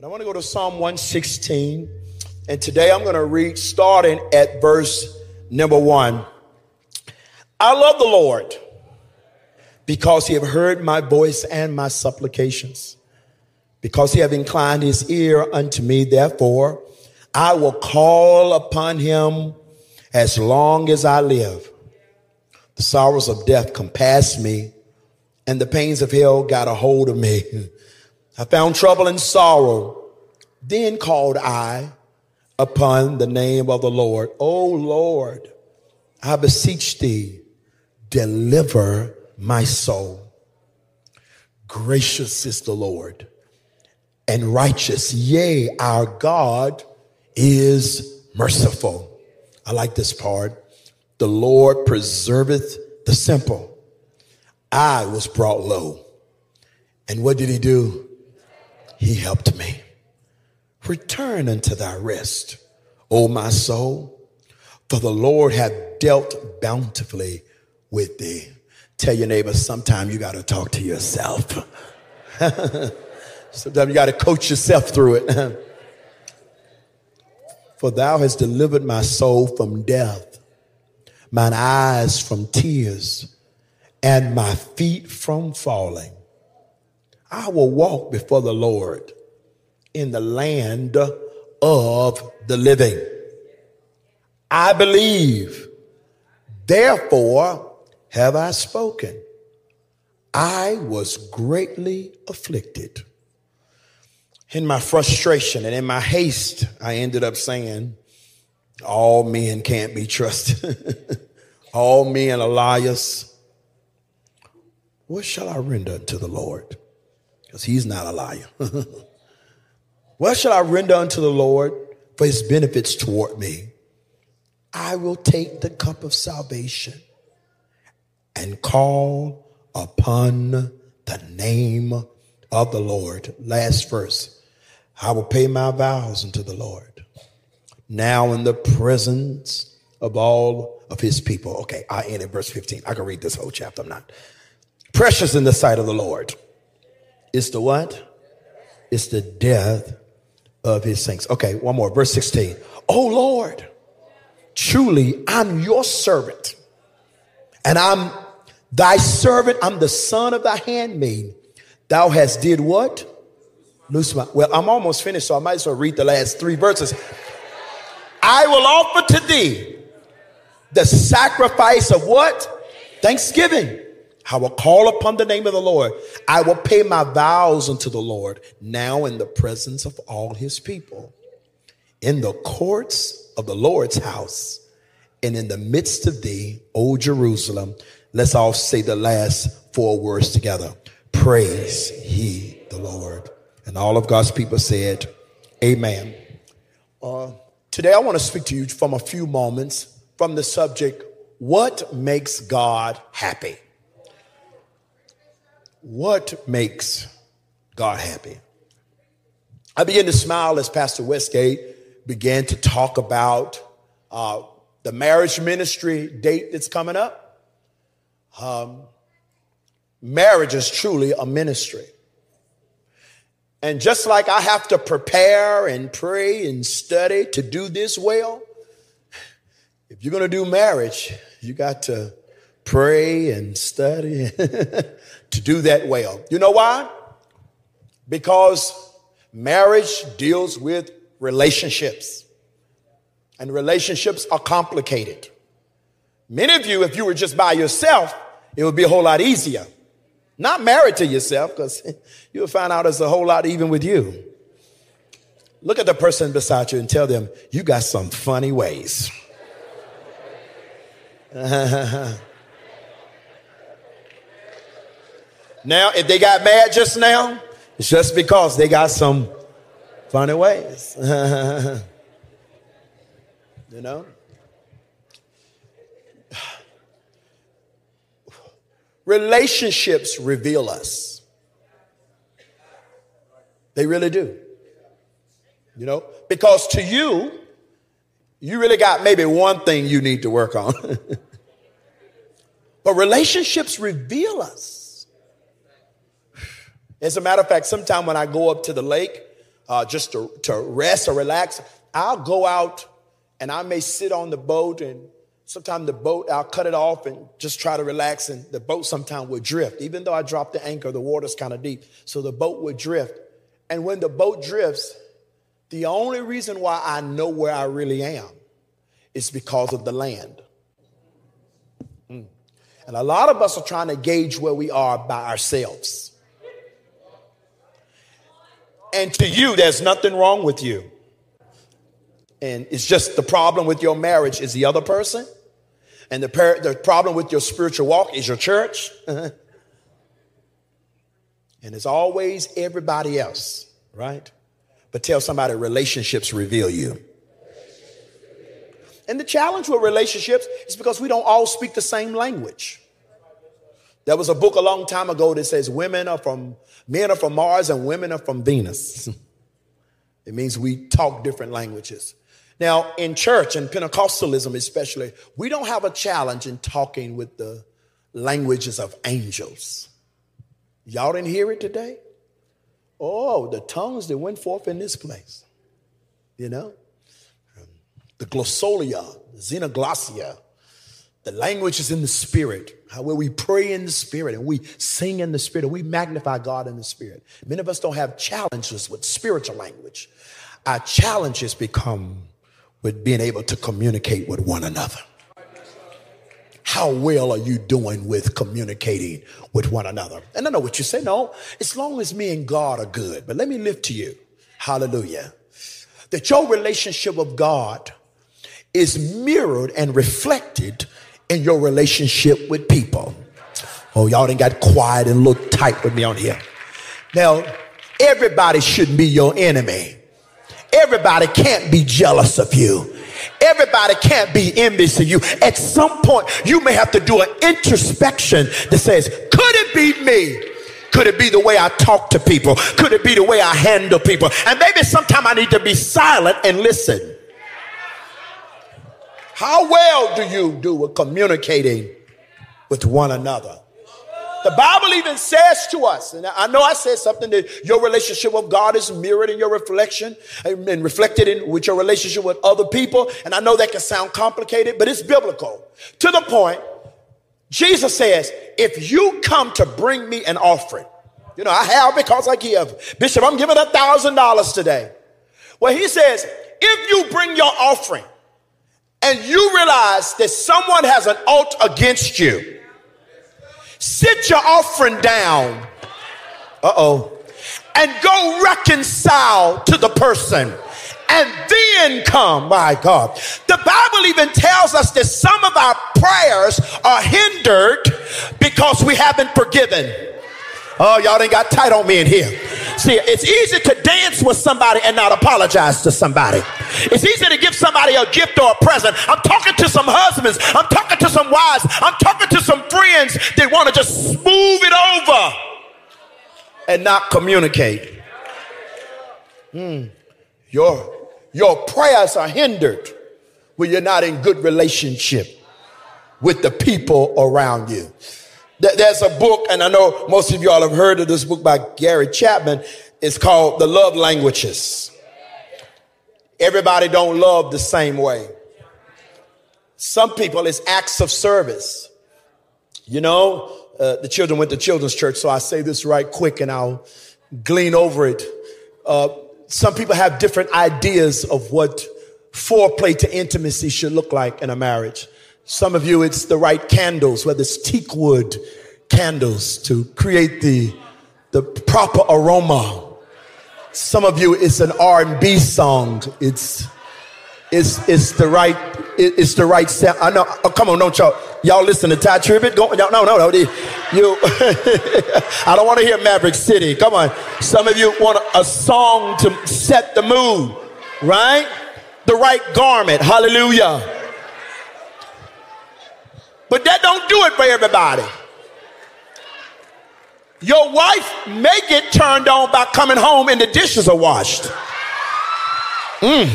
But I want to go to Psalm 116. And today I'm going to read starting at verse number one. I love the Lord because he have heard my voice and my supplications. Because he have inclined his ear unto me, therefore I will call upon him as long as I live. The sorrows of death compassed me, and the pains of hell got a hold of me. I found trouble and sorrow. Then called I upon the name of the Lord. O Lord, I beseech thee, deliver my soul. Gracious is the Lord and righteous. Yea, our God is merciful. I like this part. The Lord preserveth the simple. I was brought low. And what did he do? He helped me. Return unto thy rest, O my soul, for the Lord hath dealt bountifully with thee. Tell your neighbor, sometime you got to talk to yourself. sometimes you got to coach yourself through it. for thou hast delivered my soul from death, mine eyes from tears, and my feet from falling. I will walk before the Lord in the land of the living. I believe, therefore have I spoken. I was greatly afflicted. In my frustration and in my haste, I ended up saying, All men can't be trusted. All men are liars. What shall I render unto the Lord? Because he's not a liar. what shall I render unto the Lord for his benefits toward me? I will take the cup of salvation and call upon the name of the Lord. Last verse. I will pay my vows unto the Lord. Now in the presence of all of his people. Okay, I end at verse 15. I can read this whole chapter. I'm not. Precious in the sight of the Lord it's the what? It's the death of his saints. Okay, one more. Verse 16. Oh Lord, truly I'm your servant. And I'm thy servant. I'm the son of thy handmaid. Thou hast did what? Loose my, well, I'm almost finished, so I might as well read the last three verses. I will offer to thee the sacrifice of what? Thanksgiving. I will call upon the name of the Lord. I will pay my vows unto the Lord now in the presence of all his people, in the courts of the Lord's house, and in the midst of thee, O Jerusalem. Let's all say the last four words together. Praise ye the Lord. And all of God's people said, Amen. Uh, today I want to speak to you from a few moments from the subject, What makes God happy? What makes God happy? I began to smile as Pastor Westgate began to talk about uh, the marriage ministry date that's coming up. Um, marriage is truly a ministry. And just like I have to prepare and pray and study to do this well, if you're going to do marriage, you got to pray and study to do that well. You know why? Because marriage deals with relationships, and relationships are complicated. Many of you, if you were just by yourself, it would be a whole lot easier. Not married to yourself, because you'll find out it's a whole lot even with you. Look at the person beside you and tell them, you got some funny ways. Now, if they got mad just now, it's just because they got some funny ways. you know? Relationships reveal us. They really do. You know? Because to you, you really got maybe one thing you need to work on. but relationships reveal us. As a matter of fact, sometime when I go up to the lake, uh, just to, to rest or relax, I'll go out and I may sit on the boat and sometimes the boat, I'll cut it off and just try to relax and the boat sometimes would drift. Even though I dropped the anchor, the water's kind of deep. So the boat would drift. And when the boat drifts, the only reason why I know where I really am is because of the land. Mm. And a lot of us are trying to gauge where we are by ourselves. And to you, there's nothing wrong with you. And it's just the problem with your marriage is the other person. And the, par- the problem with your spiritual walk is your church. and it's always everybody else, right? But tell somebody relationships reveal you. And the challenge with relationships is because we don't all speak the same language. There was a book a long time ago that says women are from men are from Mars and women are from Venus. it means we talk different languages. Now, in church and Pentecostalism especially, we don't have a challenge in talking with the languages of angels. Y'all didn't hear it today? Oh, the tongues that went forth in this place. You know? The glossolalia, xenoglossia, the language is in the spirit, where we pray in the spirit and we sing in the spirit and we magnify God in the spirit. Many of us don't have challenges with spiritual language. Our challenges become with being able to communicate with one another. How well are you doing with communicating with one another? And I know what you say. No, as long as me and God are good. But let me lift to you. Hallelujah. That your relationship with God is mirrored and reflected in your relationship with people. Oh, y'all didn't got quiet and look tight with me on here. Now, everybody shouldn't be your enemy. Everybody can't be jealous of you. Everybody can't be envious of you. At some point, you may have to do an introspection that says, could it be me? Could it be the way I talk to people? Could it be the way I handle people? And maybe sometime I need to be silent and listen. How well do you do with communicating with one another? The Bible even says to us, and I know I said something that your relationship with God is mirrored in your reflection and reflected in with your relationship with other people. And I know that can sound complicated, but it's biblical. To the point, Jesus says, if you come to bring me an offering, you know, I have because I give. Bishop, I'm giving a thousand dollars today. Well, he says, if you bring your offering and you realize that someone has an alt against you, sit your offering down. Uh oh. And go reconcile to the person and then come. My God. The Bible even tells us that some of our prayers are hindered because we haven't forgiven. Oh, y'all ain't got tight on me in here. It's easy to dance with somebody and not apologize to somebody. It's easy to give somebody a gift or a present. I'm talking to some husbands. I'm talking to some wives. I'm talking to some friends that want to just smooth it over and not communicate. Mm. Your, your prayers are hindered when you're not in good relationship with the people around you. There's a book, and I know most of y'all have heard of this book by Gary Chapman. It's called The Love Languages. Everybody don't love the same way. Some people, it's acts of service. You know, uh, the children went to children's church, so I say this right quick and I'll glean over it. Uh, some people have different ideas of what foreplay to intimacy should look like in a marriage. Some of you, it's the right candles, whether it's teak wood candles to create the, the proper aroma. Some of you, it's an R&B song. It's, it's, it's the right, it's the right sound. I know. Oh, come on, don't y'all, y'all listen to Tye Tribbett? Go, no, no, no, no. You, I don't want to hear Maverick City. Come on. Some of you want a song to set the mood, right? The right garment. Hallelujah. But that don't do it for everybody. Your wife may get turned on by coming home and the dishes are washed. Mm.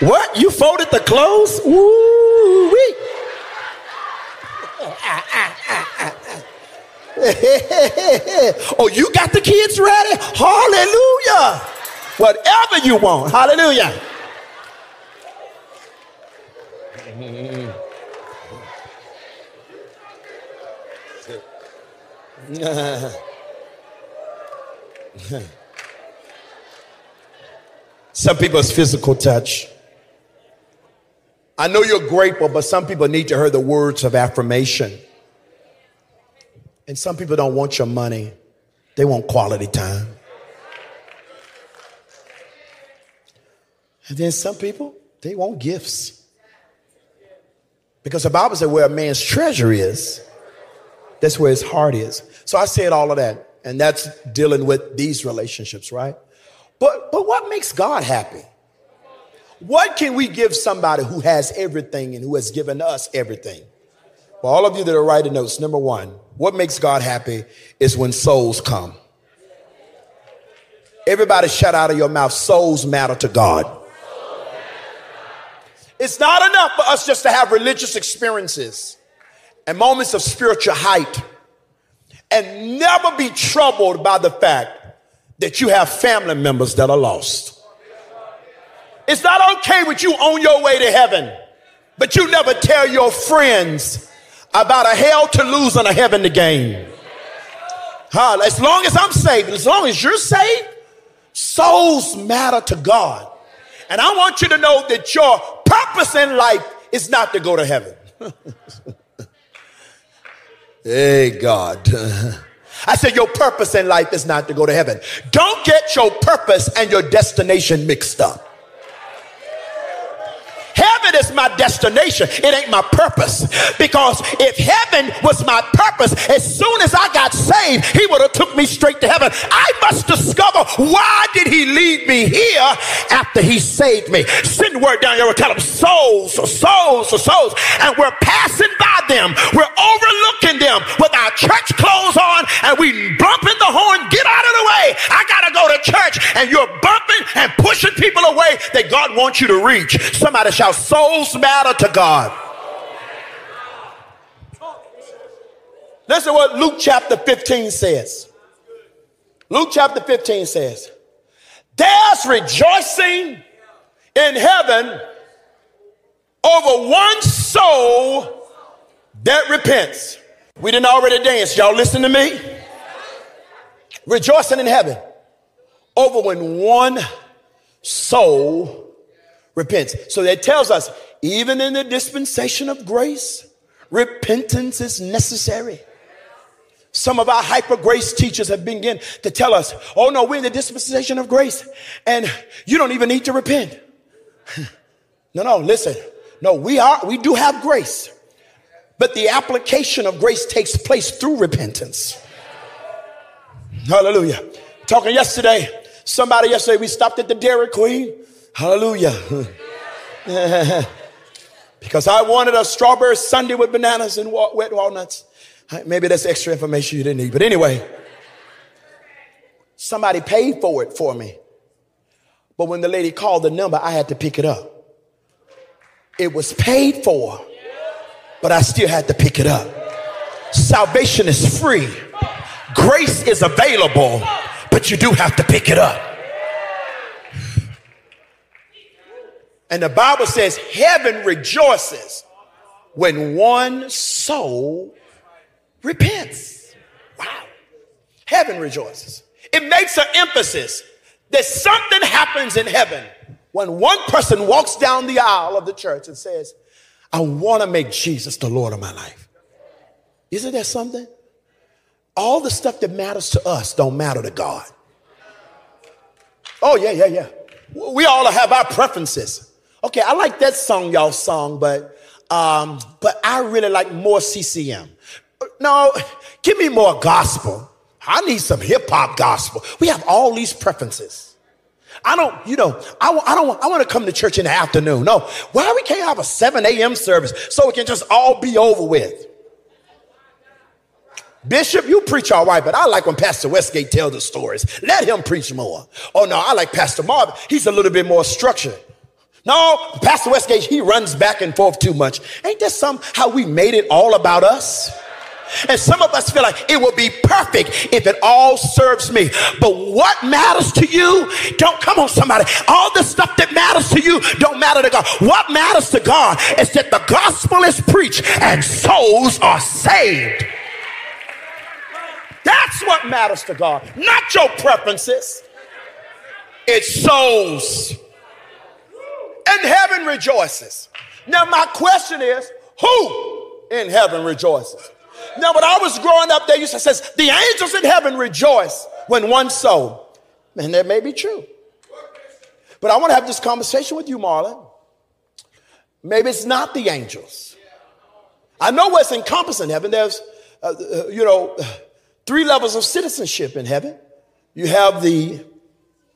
What? You folded the clothes? Woo wee. oh, you got the kids ready? Hallelujah. whatever you want. Hallelujah. Some people's physical touch. I know you're grateful, but some people need to hear the words of affirmation. And some people don't want your money, they want quality time. And then some people, they want gifts. Because the Bible says where a man's treasure is, that's where his heart is. So I said all of that, and that's dealing with these relationships, right? But but what makes God happy? What can we give somebody who has everything and who has given us everything? For all of you that are writing notes, number one, what makes God happy is when souls come. Everybody shut out of your mouth, souls matter to God. It's not enough for us just to have religious experiences and moments of spiritual height and never be troubled by the fact that you have family members that are lost. It's not okay with you on your way to heaven, but you never tell your friends about a hell to lose and a heaven to gain. Huh? As long as I'm saved, as long as you're saved, souls matter to God. And I want you to know that your purpose in life is not to go to heaven. hey, God. I said, Your purpose in life is not to go to heaven. Don't get your purpose and your destination mixed up. Heaven is my destination. It ain't my purpose. Because if heaven was my purpose, as soon as I got saved, he would have took me straight to heaven. I must discover why did he lead me here after he saved me. Send word down here and tell them souls, souls, souls. And we're passing by them. We're overlooking them with our church clothes on and we bumping the horn. Get out of the way. I got to go to church. And you're bumping and pushing people away that God wants you to reach. Somebody shout, souls matter to God. Listen what Luke chapter 15 says. Luke chapter 15 says, There's rejoicing in heaven over one soul that repents. We didn't already dance. Y'all listen to me? Rejoicing in heaven over when one soul repents. So that tells us, even in the dispensation of grace, repentance is necessary. Some of our hyper grace teachers have begun to tell us, oh no, we're in the dispensation of grace and you don't even need to repent. no, no, listen. No, we are, we do have grace, but the application of grace takes place through repentance. Hallelujah. Talking yesterday, somebody yesterday, we stopped at the Dairy Queen Hallelujah. because I wanted a strawberry sundae with bananas and wet walnuts. Maybe that's extra information you didn't need. But anyway, somebody paid for it for me. But when the lady called the number, I had to pick it up. It was paid for, but I still had to pick it up. Salvation is free, grace is available, but you do have to pick it up. And the Bible says heaven rejoices when one soul repents. Wow. Heaven rejoices. It makes an emphasis that something happens in heaven when one person walks down the aisle of the church and says, I want to make Jesus the Lord of my life. Isn't that something? All the stuff that matters to us don't matter to God. Oh, yeah, yeah, yeah. We all have our preferences. Okay, I like that song y'all song, but um, but I really like more CCM. No, give me more gospel. I need some hip hop gospel. We have all these preferences. I don't, you know, I, I don't, I want to come to church in the afternoon. No, why we can't have a 7 a.m. service so it can just all be over with? Bishop, you preach all right, but I like when Pastor Westgate tells the stories. Let him preach more. Oh no, I like Pastor Marvin. He's a little bit more structured. No, Pastor Westgate, he runs back and forth too much. Ain't that some how we made it all about us? And some of us feel like it will be perfect if it all serves me. But what matters to you? Don't come on, somebody. All the stuff that matters to you don't matter to God. What matters to God is that the gospel is preached and souls are saved. That's what matters to God, not your preferences. It's souls. And heaven rejoices. Now, my question is who in heaven rejoices? Now, when I was growing up, they used to say, the angels in heaven rejoice when one soul. And that may be true. But I want to have this conversation with you, Marlon. Maybe it's not the angels. I know what's encompassed in heaven. There's, uh, uh, you know, three levels of citizenship in heaven. You have the,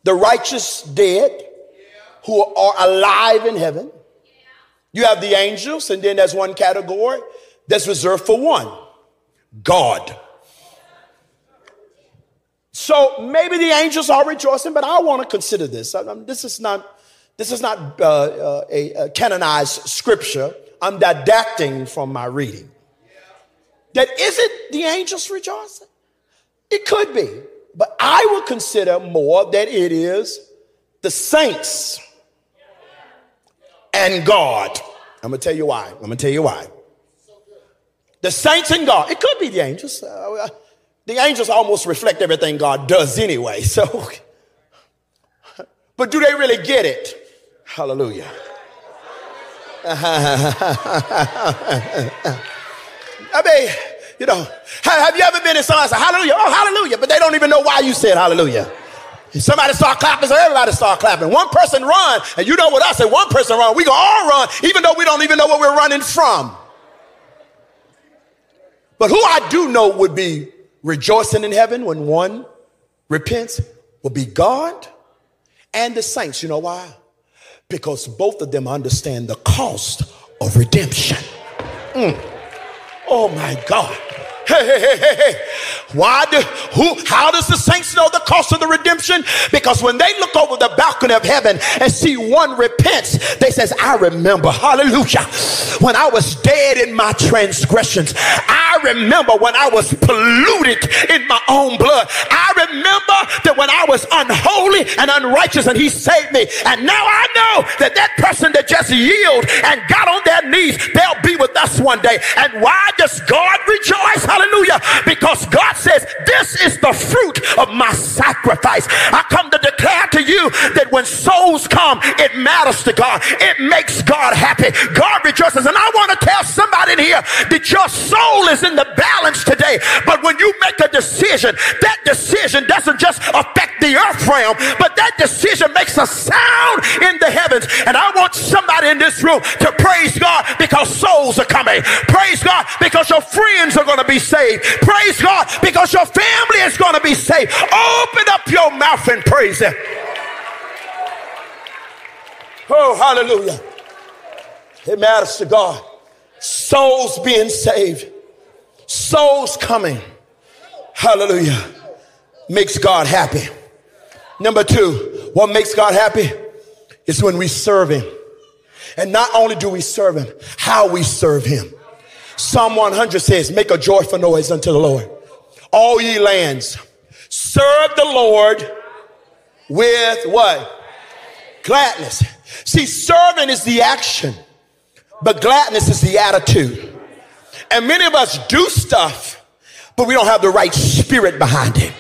the righteous dead who are alive in heaven. You have the angels, and then there's one category that's reserved for one God. So maybe the angels are rejoicing, but I want to consider this. This is not, this is not uh, uh, a, a canonized scripture. I'm didacting from my reading. That is it the angels rejoicing? It could be, but I would consider more that it is the saints and God. I'm gonna tell you why. I'm gonna tell you why. The saints and God. It could be the angels. Uh, the angels almost reflect everything God does anyway. So, but do they really get it? Hallelujah. I mean, you know, have you ever been in someone say hallelujah? Oh, hallelujah. But they don't even know why you said hallelujah. Somebody start clapping, so everybody start clapping. One person run, and you know what I say, one person run, we go all run, even though we don't even know where we're running from. But who I do know would be rejoicing in heaven when one repents will be God and the saints. You know why? Because both of them understand the cost of redemption. Mm. Oh my God. Hey, hey, hey, hey, hey. Why do, who, how does the saints know the cost of the redemption? Because when they look over the balcony of heaven and see one repents, they says, I remember, hallelujah, when I was dead in my transgressions. I remember when I was polluted in my own blood. I remember that when I was unholy and unrighteous and he saved me. And now I know that that person that just yielded and got on their knees, they'll be with us one day. And why does God rejoice? Hallelujah. Because God says, This is the fruit of my sacrifice. I come to declare to you that when souls come, it matters to God. It makes God happy. God rejoices. And I want to tell somebody in here that your soul is in the balance today. But when you make a decision, that decision doesn't just affect the earth realm, but that decision makes a sound in the heavens. And I want somebody in this room to praise God because souls are coming. Praise God because your friends are going to be saved. Praise God because your family is going to be saved. Open up your mouth and praise Him. Oh, hallelujah. It matters to God. Souls being saved, souls coming. Hallelujah. Makes God happy. Number two, what makes God happy is when we serve Him. And not only do we serve Him, how we serve Him. Psalm 100 says, Make a joyful noise unto the Lord. All ye lands, serve the Lord with what? Gladness. See, serving is the action, but gladness is the attitude. And many of us do stuff, but we don't have the right spirit behind it.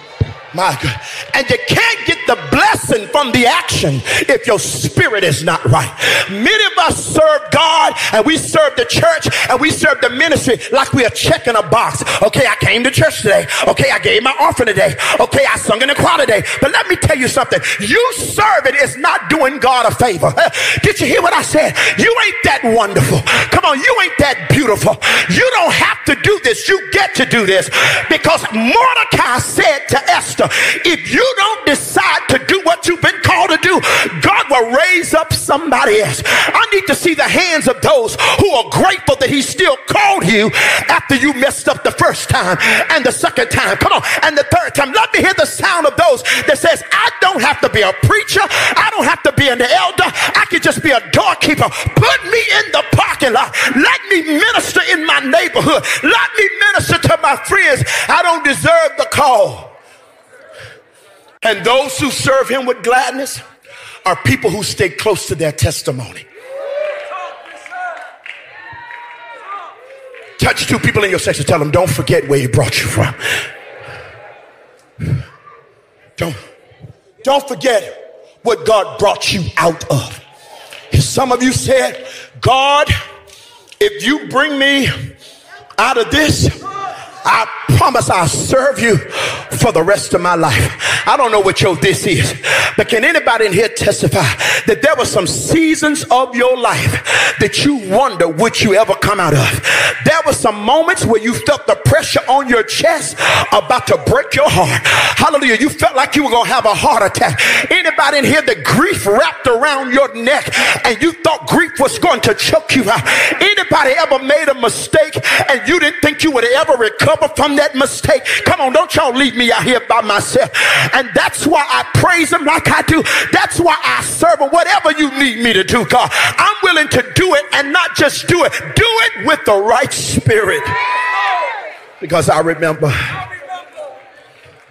My God. And you can't get the blessing from the action if your spirit is not right. Many of us serve God and we serve the church and we serve the ministry like we are checking a box. Okay, I came to church today. Okay, I gave my offering today. Okay, I sung in the choir today. But let me tell you something. You serving is not doing God a favor. Did you hear what I said? You ain't that wonderful. Come on, you ain't that beautiful. You don't have to do this. You get to do this because Mordecai said to Esther, if you don't decide to do what you've been called to do, God will raise up somebody else. I need to see the hands of those who are grateful that He still called you after you messed up the first time and the second time. Come on, and the third time. Let me hear the sound of those that says, I don't have to be a preacher, I don't have to be an elder, I can just be a doorkeeper. Put me in the parking lot. Let me minister in my neighborhood. Let me minister to my friends. I don't deserve the call. And those who serve him with gladness are people who stay close to their testimony. Touch two people in your section. Tell them, don't forget where he brought you from. Don't, don't forget what God brought you out of. Some of you said, God, if you bring me out of this, I promise I'll serve you for the rest of my life. I don't know what your this is, but can anybody in here testify that there were some seasons of your life that you wonder would you ever come out of? There were some moments where you felt the pressure on your chest about to break your heart. Hallelujah. You felt like you were going to have a heart attack. Anybody in here that grief wrapped around your neck and you thought grief was going to choke you out? Anybody ever made a mistake and you didn't think you would ever recover? Recover from that mistake. Come on, don't y'all leave me out here by myself. And that's why I praise him like I do. That's why I serve him. Whatever you need me to do, God, I'm willing to do it and not just do it. Do it with the right spirit. Because I remember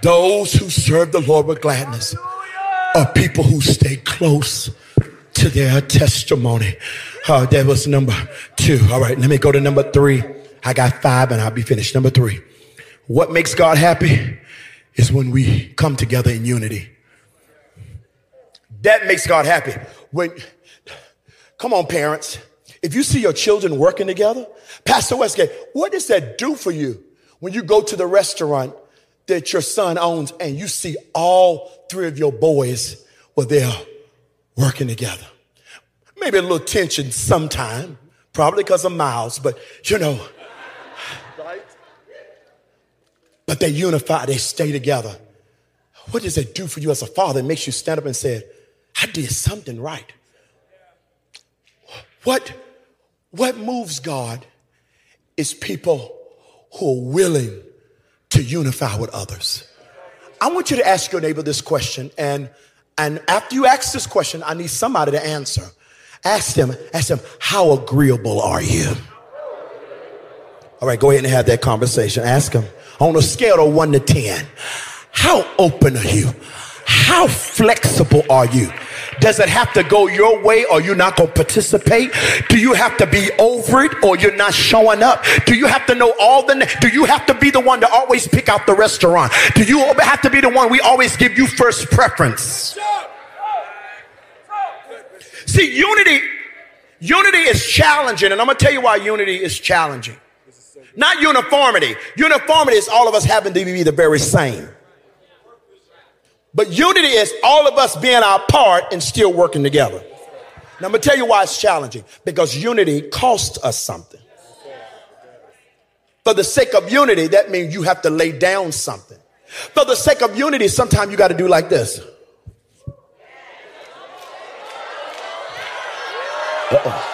those who serve the Lord with gladness are people who stay close to their testimony. Uh, that was number two. All right, let me go to number three. I got five and I'll be finished. Number three, what makes God happy is when we come together in unity. That makes God happy. When, come on, parents. If you see your children working together, Pastor Westgate, what does that do for you when you go to the restaurant that your son owns and you see all three of your boys were there working together? Maybe a little tension sometime, probably because of Miles, but you know, but they unify, they stay together. What does it do for you as a father? It makes you stand up and say, I did something right. What, what moves God is people who are willing to unify with others. I want you to ask your neighbor this question, and, and after you ask this question, I need somebody to answer. Ask them, ask them, how agreeable are you? All right, go ahead and have that conversation. Ask them on a scale of one to 10, how open are you? How flexible are you? Does it have to go your way or you're not going to participate? Do you have to be over it or you're not showing up? Do you have to know all the, do you have to be the one to always pick out the restaurant? Do you have to be the one we always give you first preference? See, unity, unity is challenging and I'm going to tell you why unity is challenging. Not uniformity. Uniformity is all of us having to be the very same. But unity is all of us being our part and still working together. Now, I'm going to tell you why it's challenging because unity costs us something. For the sake of unity, that means you have to lay down something. For the sake of unity, sometimes you got to do like this. Uh-oh.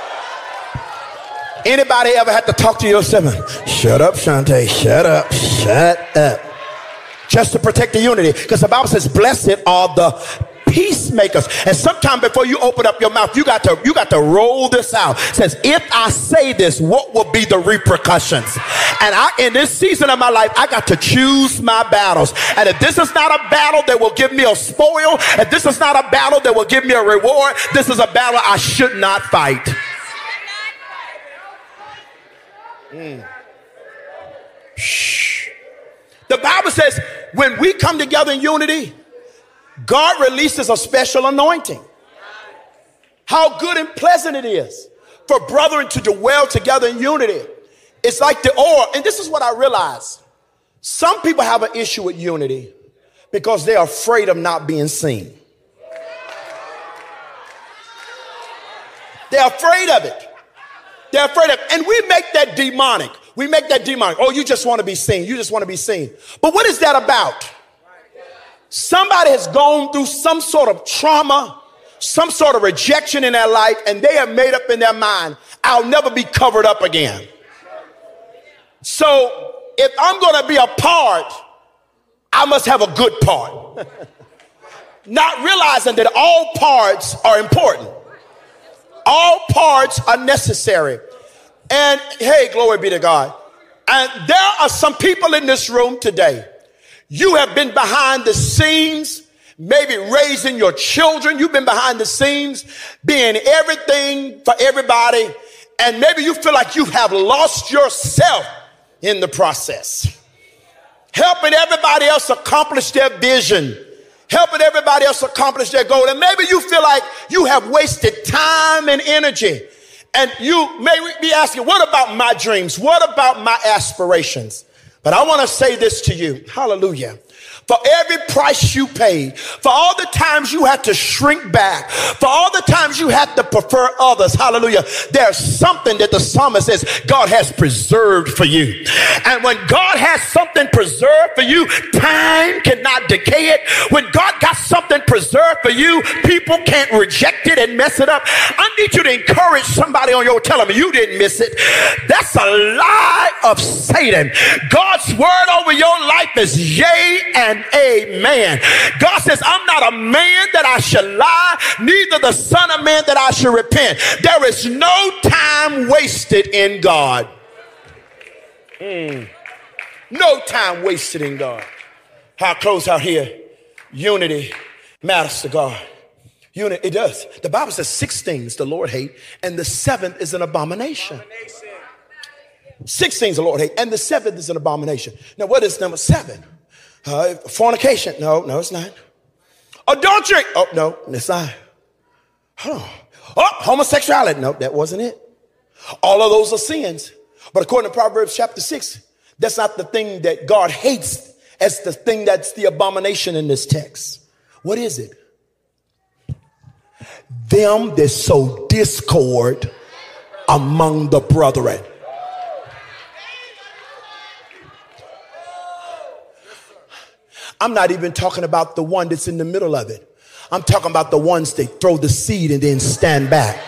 Anybody ever had to talk to yourself? Shut up, Shante. Shut up. Shut up. Just to protect the unity. Because the Bible says, blessed are the peacemakers. And sometime before you open up your mouth, you got to you got to roll this out. It says, if I say this, what will be the repercussions? And I in this season of my life, I got to choose my battles. And if this is not a battle that will give me a spoil, if this is not a battle that will give me a reward, this is a battle I should not fight. Mm. The Bible says when we come together in unity, God releases a special anointing. How good and pleasant it is for brethren to dwell together in unity. It's like the oil, and this is what I realize. Some people have an issue with unity because they're afraid of not being seen. They're afraid of it. They're afraid of, and we make that demonic. We make that demonic. Oh, you just want to be seen. You just want to be seen. But what is that about? Somebody has gone through some sort of trauma, some sort of rejection in their life, and they have made up in their mind, I'll never be covered up again. So if I'm going to be a part, I must have a good part. Not realizing that all parts are important, all parts are necessary. And hey, glory be to God. And there are some people in this room today. You have been behind the scenes, maybe raising your children. You've been behind the scenes, being everything for everybody. And maybe you feel like you have lost yourself in the process. Helping everybody else accomplish their vision, helping everybody else accomplish their goal. And maybe you feel like you have wasted time and energy. And you may be asking, what about my dreams? What about my aspirations? But I want to say this to you. Hallelujah for every price you paid, for all the times you had to shrink back, for all the times you had to prefer others. Hallelujah. There's something that the psalmist says God has preserved for you. And when God has something preserved for you, time cannot decay it. When God got something preserved for you, people can't reject it and mess it up. I need you to encourage somebody on your telling me you didn't miss it. That's a lie of Satan. God's word over your life is yea and amen. God says, I'm not a man that I should lie, neither the son of man that I should repent. There is no time wasted in God. Mm. No time wasted in God. I'll close out here. Unity matters to God. Unity, it does. The Bible says six things the Lord hate, and the seventh is an abomination. Six things the Lord hate, and the seventh is an abomination. Now, what is number seven? Uh, fornication. No, no, it's not. Adultery. Oh, no, it's not. Oh, oh, homosexuality. No, that wasn't it. All of those are sins. But according to Proverbs chapter 6, that's not the thing that God hates as the thing that's the abomination in this text. What is it? Them that sow discord among the brethren. I'm not even talking about the one that's in the middle of it. I'm talking about the ones that throw the seed and then stand back.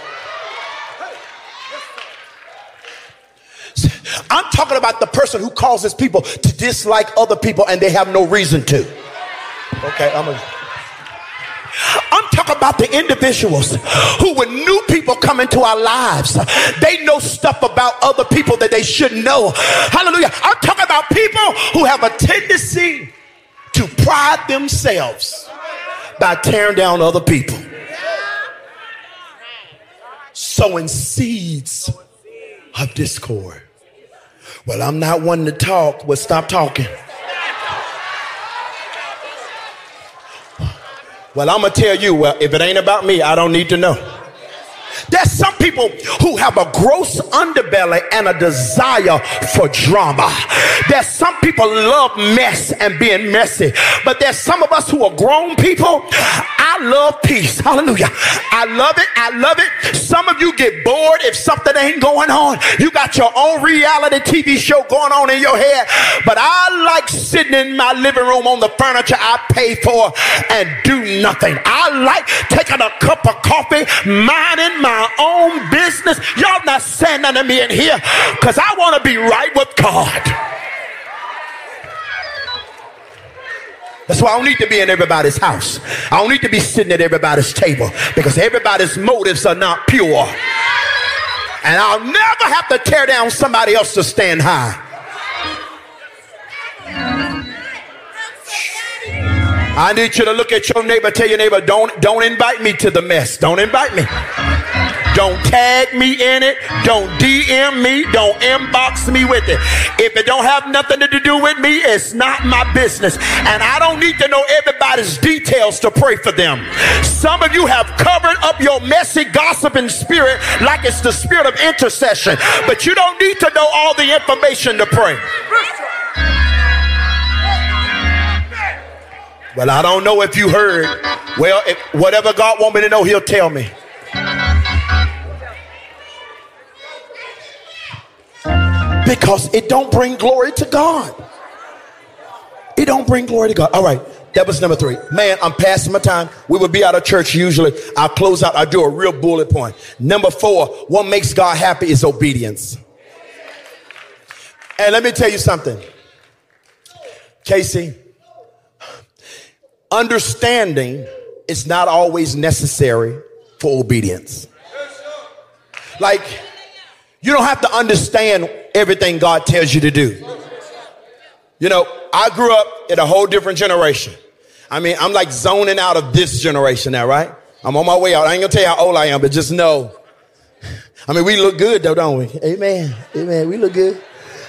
I'm talking about the person who causes people to dislike other people and they have no reason to. Okay, I'm. I'm talking about the individuals who, when new people come into our lives, they know stuff about other people that they shouldn't know. Hallelujah. I'm talking about people who have a tendency to pride themselves by tearing down other people, sowing seeds of discord. Well, I'm not one to talk. but stop talking. Well, I'm going to tell you, well, if it ain't about me, I don't need to know. There's some people who have a gross underbelly and a desire for drama. There's some people love mess and being messy, but there's some of us who are grown people. I love peace. Hallelujah. I love it. I love it. Some of you get bored if something ain't going on. You got your own reality TV show going on in your head, but I like sitting in my living room on the furniture I pay for and do nothing. I like taking a cup of coffee, minding my own business. Y'all not saying nothing to me in here because I want to be right with God. That's why I don't need to be in everybody's house. I don't need to be sitting at everybody's table because everybody's motives are not pure. And I'll never have to tear down somebody else to stand high. I need you to look at your neighbor, tell your neighbor, don't, don't invite me to the mess. Don't invite me. Don't tag me in it. Don't DM me. Don't inbox me with it. If it don't have nothing to do with me, it's not my business. And I don't need to know everybody's details to pray for them. Some of you have covered up your messy gossiping spirit like it's the spirit of intercession, but you don't need to know all the information to pray. Well, I don't know if you heard. Well, if, whatever God want me to know, He'll tell me. Because it don't bring glory to God. It don't bring glory to God. All right. That was number three. Man, I'm passing my time. We would be out of church usually. I'll close out. I do a real bullet point. Number four, what makes God happy is obedience. And let me tell you something. Casey, understanding is not always necessary for obedience. Like, you don't have to understand everything God tells you to do. You know, I grew up in a whole different generation. I mean, I'm like zoning out of this generation now, right? I'm on my way out. I ain't gonna tell you how old I am, but just know. I mean, we look good though, don't we? Amen. Amen. We look good.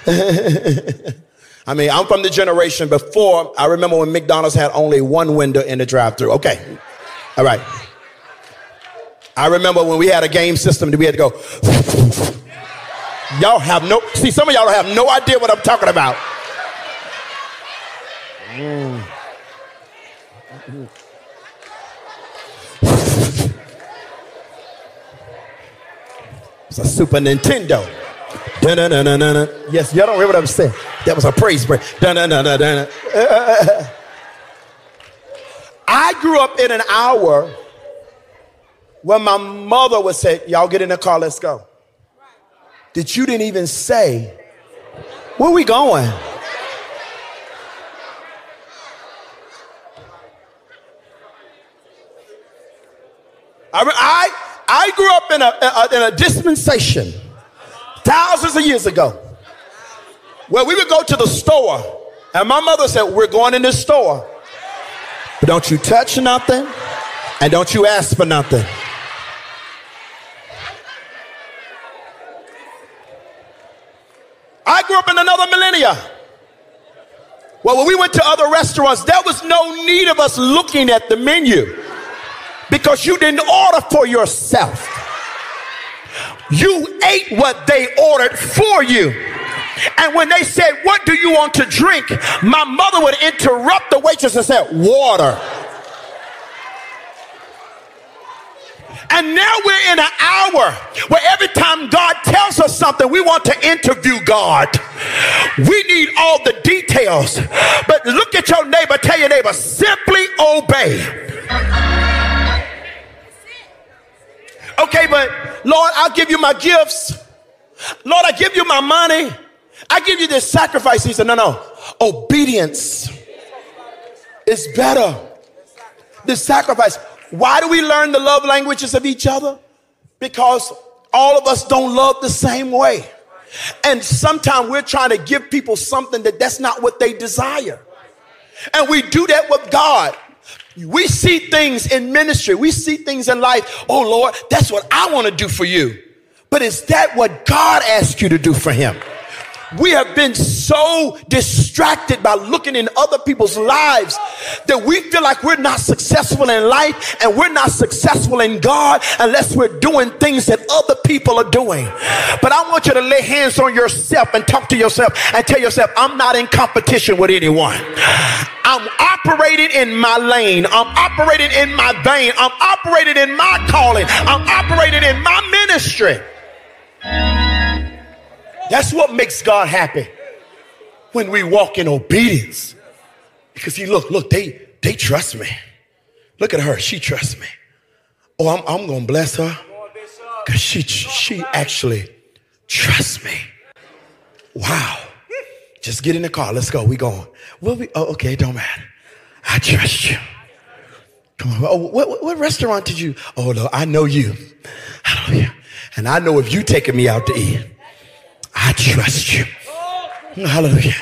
I mean, I'm from the generation before. I remember when McDonald's had only one window in the drive-through. Okay. All right. I remember when we had a game system that we had to go. Y'all have no, see, some of y'all have no idea what I'm talking about. Mm. It's a Super Nintendo. Dun-dun-dun-dun-dun. Yes, y'all don't hear what I'm saying. That was a praise break. I grew up in an hour when my mother would say, Y'all get in the car, let's go. That you didn't even say, Where we going? I, I, I grew up in a, a, in a dispensation thousands of years ago where we would go to the store and my mother said, We're going in this store, but don't you touch nothing and don't you ask for nothing. I grew up in another millennia. Well, when we went to other restaurants, there was no need of us looking at the menu because you didn't order for yourself. You ate what they ordered for you. And when they said, What do you want to drink? My mother would interrupt the waitress and say, Water. And now we're in an hour where every time God tells us something, we want to interview God. We need all the details. But look at your neighbor, tell your neighbor, simply obey. Okay, but Lord, I'll give you my gifts. Lord, I give you my money. I give you this sacrifice. He said, No, no. Obedience is better. The sacrifice. Why do we learn the love languages of each other? Because all of us don't love the same way. And sometimes we're trying to give people something that that's not what they desire. And we do that with God. We see things in ministry, we see things in life. Oh Lord, that's what I want to do for you. But is that what God asked you to do for him? We have been so distracted by looking in other people's lives that we feel like we're not successful in life and we're not successful in God unless we're doing things that other people are doing. But I want you to lay hands on yourself and talk to yourself and tell yourself, I'm not in competition with anyone. I'm operating in my lane. I'm operating in my vein. I'm operating in my calling. I'm operating in my ministry. That's what makes God happy when we walk in obedience. Because he look, look, they they trust me. Look at her, she trusts me. Oh, I'm, I'm gonna bless her. Because she she actually trusts me. Wow. Just get in the car. Let's go. We going. Will we? Oh, okay. Don't matter. I trust you. Come on. Oh, what, what restaurant did you? Oh, no, I know you. I know you. And I know if you taking me out to eat, I trust you. Hallelujah.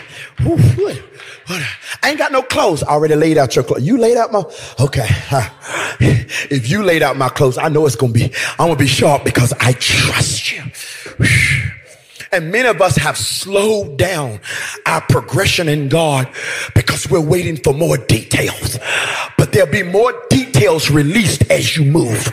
I ain't got no clothes. I already laid out your clothes. You laid out my, okay. If you laid out my clothes, I know it's going to be, I'm going to be sharp because I trust you. And many of us have slowed down our progression in God because we're waiting for more details. But there'll be more details released as you move.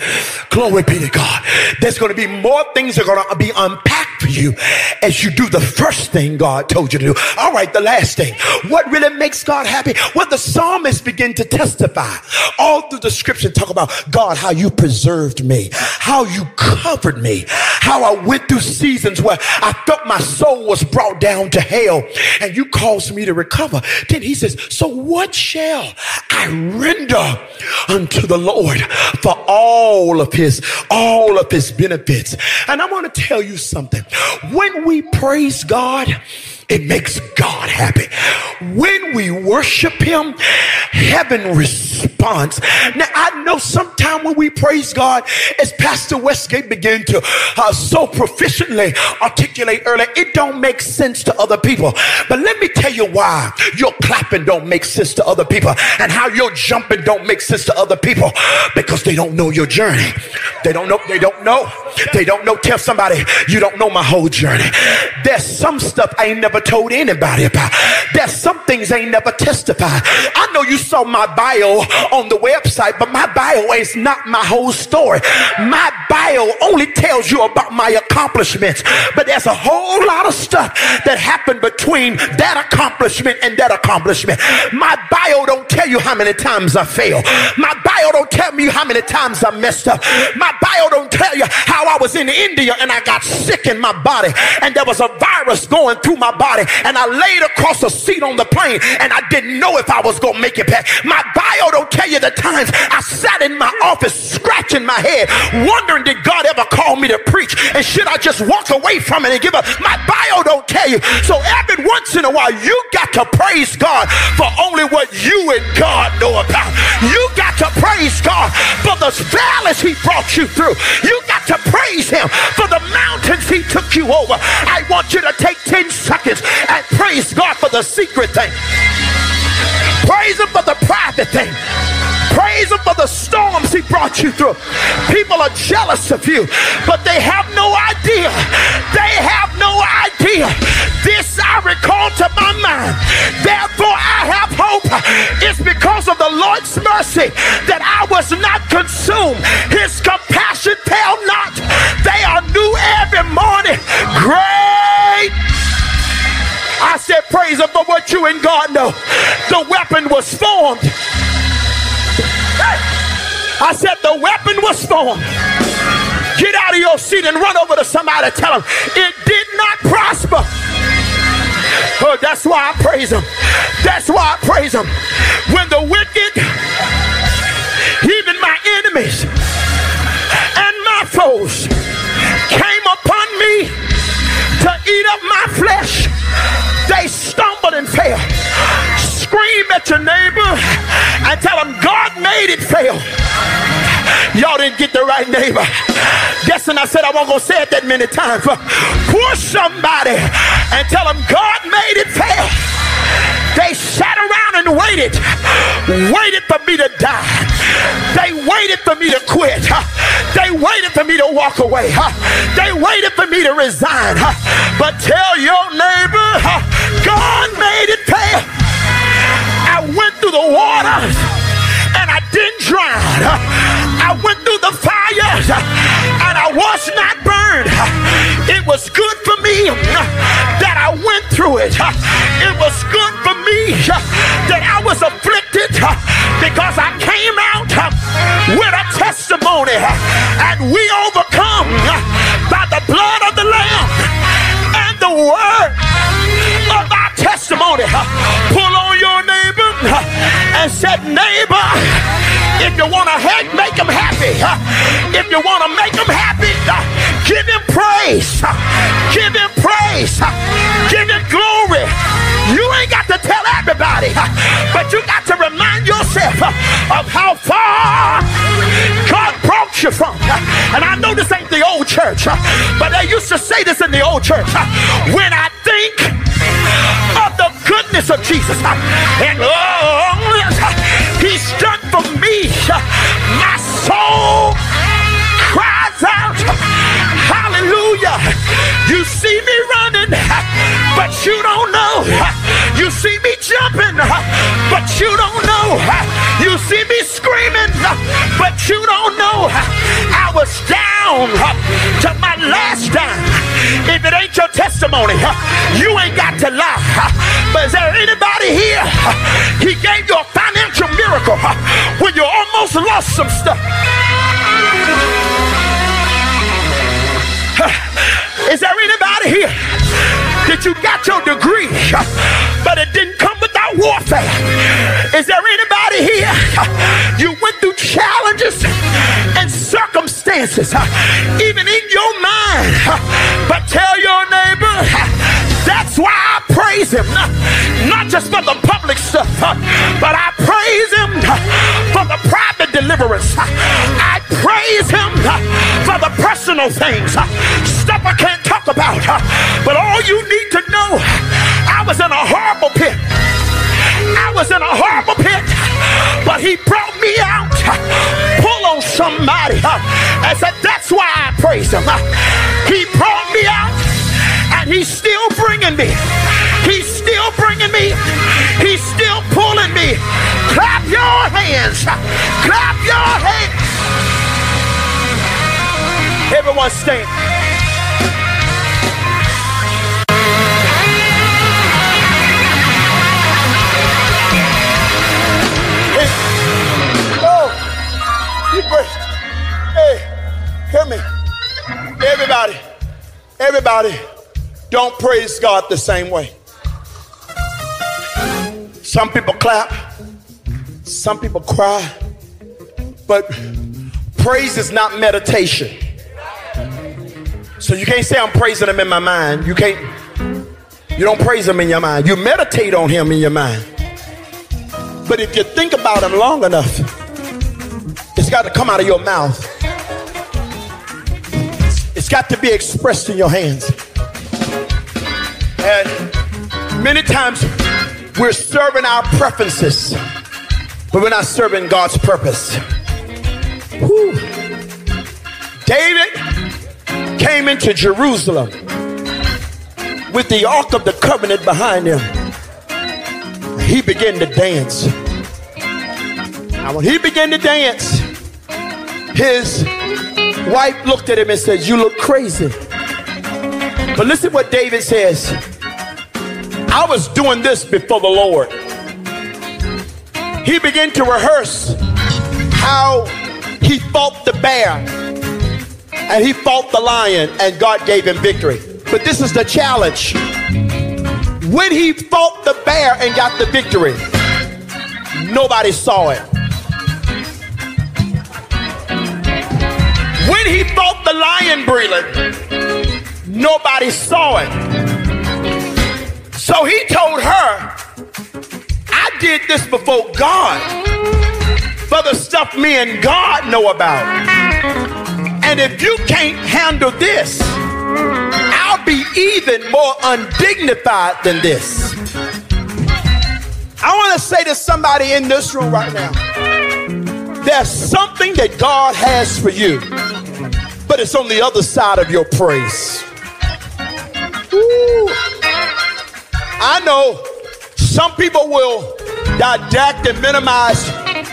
Glory be to God. There's going to be more things that are going to be unpacked for you as you do the first thing God told you to do. All right, the last thing. What really makes God happy? When the psalmists begin to testify all through the scripture, talk about God, how you preserved me, how you covered me, how I went through seasons where I felt my soul was brought down to hell and you caused me to recover. Then he says, so what shall I render unto the Lord for all of his, all of his benefits? And I want to tell you something. When we praise God, it makes God happy. When we worship Him, heaven responds. Now, I know sometime when we praise God, as Pastor Westgate began to uh, so proficiently articulate earlier, it don't make sense to other people. But let me tell you why your clapping don't make sense to other people and how your jumping don't make sense to other people because they don't know your journey. They don't know. They don't know. They don't know. Tell somebody you don't know my whole journey. There's some stuff I ain't never never told anybody about. There's some things I ain't never testified. I know you saw my bio on the website, but my bio is not my whole story. My bio only tells you about my accomplishments, but there's a whole lot of stuff that happened between that accomplishment and that accomplishment. My bio don't tell you how many times I failed. My bio don't tell me how many times I messed up. My bio don't tell you how I was in India and I got sick in my body and there was a virus going through my body and I laid across a seat on the plane and I didn't know if I was going to make it back. My bio don't tell you the times I sat in my office scratching my head, wondering did God ever call me to preach and should I just walk away from it and give up? My bio don't tell you. So every once in a while, you got to praise God for only what you and God know about. You got to praise God for the valleys He brought you through. You got to praise Him for the mountains He took you over. I want you to take 10 seconds and praise God for the secret thing. Praise Him for the private thing. Praise Him for the storms He brought you through. People are jealous of you, but they have no idea. They have no idea. This I recall to my mind. Therefore, I have hope. It's because of the Lord's mercy that I was not consumed. His compassion fail not. They are new every morning. Great I said, Praise Him for what you and God know. The weapon was formed. I said, The weapon was formed. Get out of your seat and run over to somebody. Tell them it did not prosper. Oh, that's why I praise him. That's why I praise him. When the wicked, even my enemies and my foes, came upon me to eat up my flesh, they stumbled and fell. Scream at your neighbor and tell them God made it fail. Y'all didn't get the right neighbor. Guessing I said I won't go say it that many times. Push somebody and tell them God made it fail. They sat and waited, waited for me to die. They waited for me to quit. They waited for me to walk away. They waited for me to resign. But tell your neighbor, God made it pay. I went through the waters and I didn't drown. I went through the fires and I was not burned. It was good for me that I went through it. It was good for me that I was afflicted because I came out with a testimony and we overcome by the blood of the Lamb and the word of our testimony. Pull on your said, neighbor, if you want to make them happy, if you want to make them happy, give him praise, give him praise, give him glory. You ain't got to tell everybody, but you got to remind yourself of how far God brought you from. And I know this ain't the old church, but they used to say this in the old church. When I think of the goodness of Jesus and oh, he's done for me, my soul cries out, Hallelujah. You see me running, but you don't know. You see me jumping, but you don't know. You see me screaming, but you don't know. I was down to my last dime. If it ain't your testimony, you ain't got to lie. But is there anybody here? He gave you a financial miracle when you almost lost some stuff. Is there anybody here that you got your degree, but it didn't come? warfare. Is there anybody here? You went through challenges and circumstances, even in your mind. But tell your neighbor, that's why I praise him. Not just for the public stuff, but I praise him for the private deliverance. I praise him for the personal things, stuff I can't talk about. But all you need to know, I was in a horrible pit. I was in a horrible pit, but he brought me out. Pull on somebody uh, and said, That's why I praise him. Uh, he brought me out, and he's still bringing me. He's still bringing me. He's still pulling me. Clap your hands. Clap your hands. Everyone stand. Everybody, don't praise God the same way. Some people clap, some people cry, but praise is not meditation. So you can't say I'm praising him in my mind. You can't, you don't praise him in your mind. You meditate on him in your mind. But if you think about him long enough, it's got to come out of your mouth. It's got to be expressed in your hands. And many times we're serving our preferences, but we're not serving God's purpose. Whew. David came into Jerusalem with the Ark of the Covenant behind him. He began to dance. And when he began to dance, his wife looked at him and said, You look crazy. But listen what David says. I was doing this before the Lord. He began to rehearse how he fought the bear and he fought the lion, and God gave him victory. But this is the challenge. When he fought the bear and got the victory, nobody saw it. When he fought the lion breathing, nobody saw it. So he told her, I did this before God for the stuff me and God know about. And if you can't handle this, I'll be even more undignified than this. I want to say to somebody in this room right now there's something that God has for you, but it's on the other side of your praise. Ooh. I know some people will didact and minimize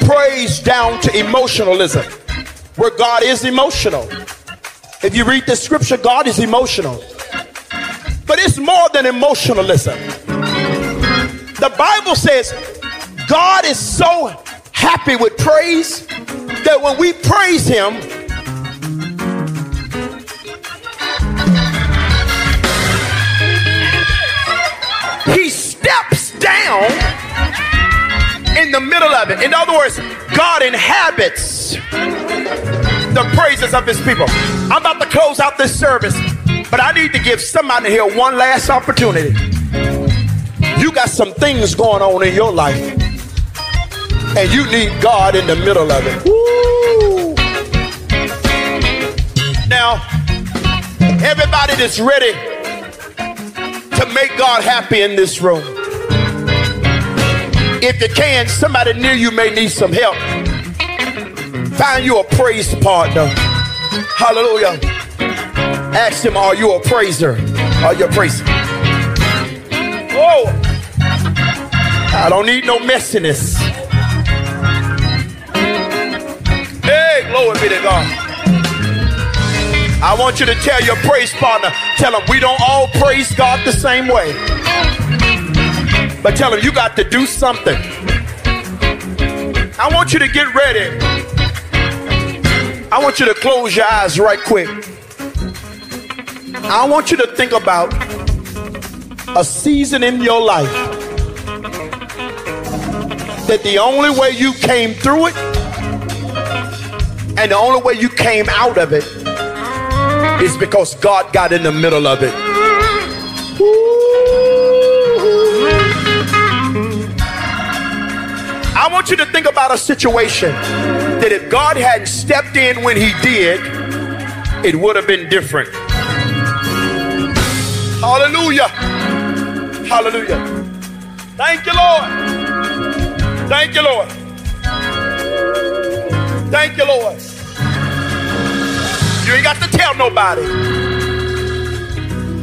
praise down to emotionalism, where God is emotional. If you read the scripture, God is emotional. But it's more than emotionalism. The Bible says God is so happy with praise that when we praise Him, steps down in the middle of it. In other words, God inhabits the praises of his people. I'm about to close out this service, but I need to give somebody here one last opportunity. You got some things going on in your life, and you need God in the middle of it. Woo. Now, everybody that's ready to make God happy in this room. If you can, somebody near you may need some help. Find you a praise partner. Hallelujah. Ask him, are you a praiser? Are you a praiser? Oh, I don't need no messiness. Hey, glory be to God. I want you to tell your praise partner, tell them we don't all praise God the same way. But tell them you got to do something. I want you to get ready. I want you to close your eyes right quick. I want you to think about a season in your life that the only way you came through it and the only way you came out of it is because God got in the middle of it. Want you to think about a situation that if God hadn't stepped in when He did, it would have been different. Hallelujah. Hallelujah. Thank you, Lord. Thank you, Lord. Thank you, Lord. You ain't got to tell nobody.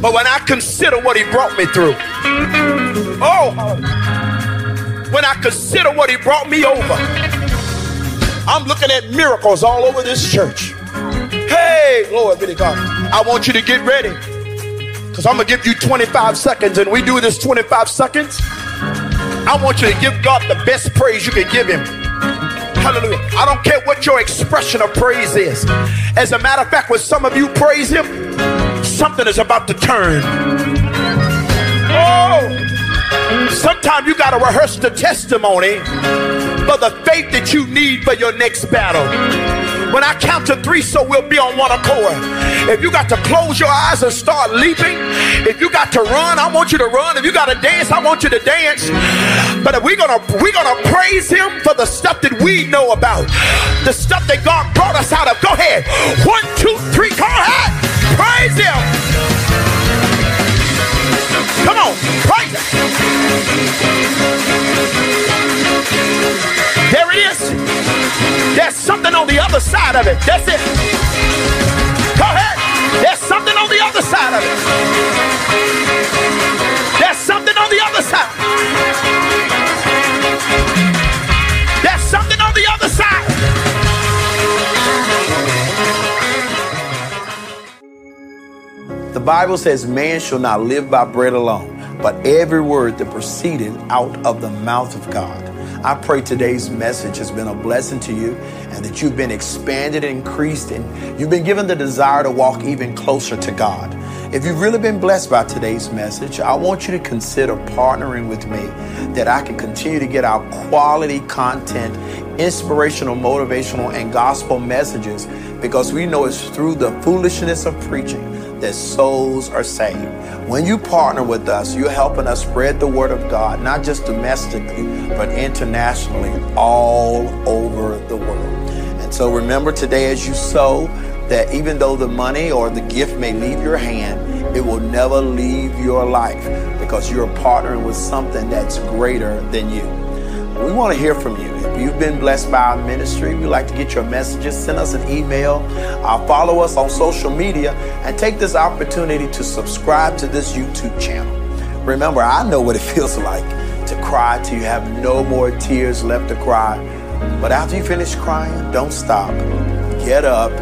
But when I consider what He brought me through, oh, when I consider what he brought me over. I'm looking at miracles all over this church. Hey, Lord be to God. I want you to get ready. Because I'm going to give you 25 seconds, and we do this 25 seconds. I want you to give God the best praise you can give him. Hallelujah. I don't care what your expression of praise is. As a matter of fact, when some of you praise him, something is about to turn. Oh, Sometimes you got to rehearse the testimony for the faith that you need for your next battle. When I count to three, so we'll be on one accord. If you got to close your eyes and start leaping, if you got to run, I want you to run. If you got to dance, I want you to dance. But if we're gonna we're gonna praise Him for the stuff that we know about, the stuff that God brought us out of. Go ahead, one, two, three, call ahead, praise Him. Come on, praise. There it is. There's something on the other side of it. That's it. Go ahead. There's something on the other side of it. There's something on the other side. There's something on the other side. The Bible says, Man shall not live by bread alone, but every word that proceeded out of the mouth of God. I pray today's message has been a blessing to you and that you've been expanded and increased and you've been given the desire to walk even closer to God. If you've really been blessed by today's message, I want you to consider partnering with me that I can continue to get out quality content, inspirational, motivational, and gospel messages because we know it's through the foolishness of preaching that souls are saved. When you partner with us, you're helping us spread the word of God, not just domestically, but internationally, all over the world. And so remember today as you sow, that even though the money or the gift may leave your hand, it will never leave your life because you're partnering with something that's greater than you. We want to hear from you. You've been blessed by our ministry, we'd like to get your messages. Send us an email, uh, follow us on social media, and take this opportunity to subscribe to this YouTube channel. Remember, I know what it feels like to cry till you have no more tears left to cry. But after you finish crying, don't stop. Get up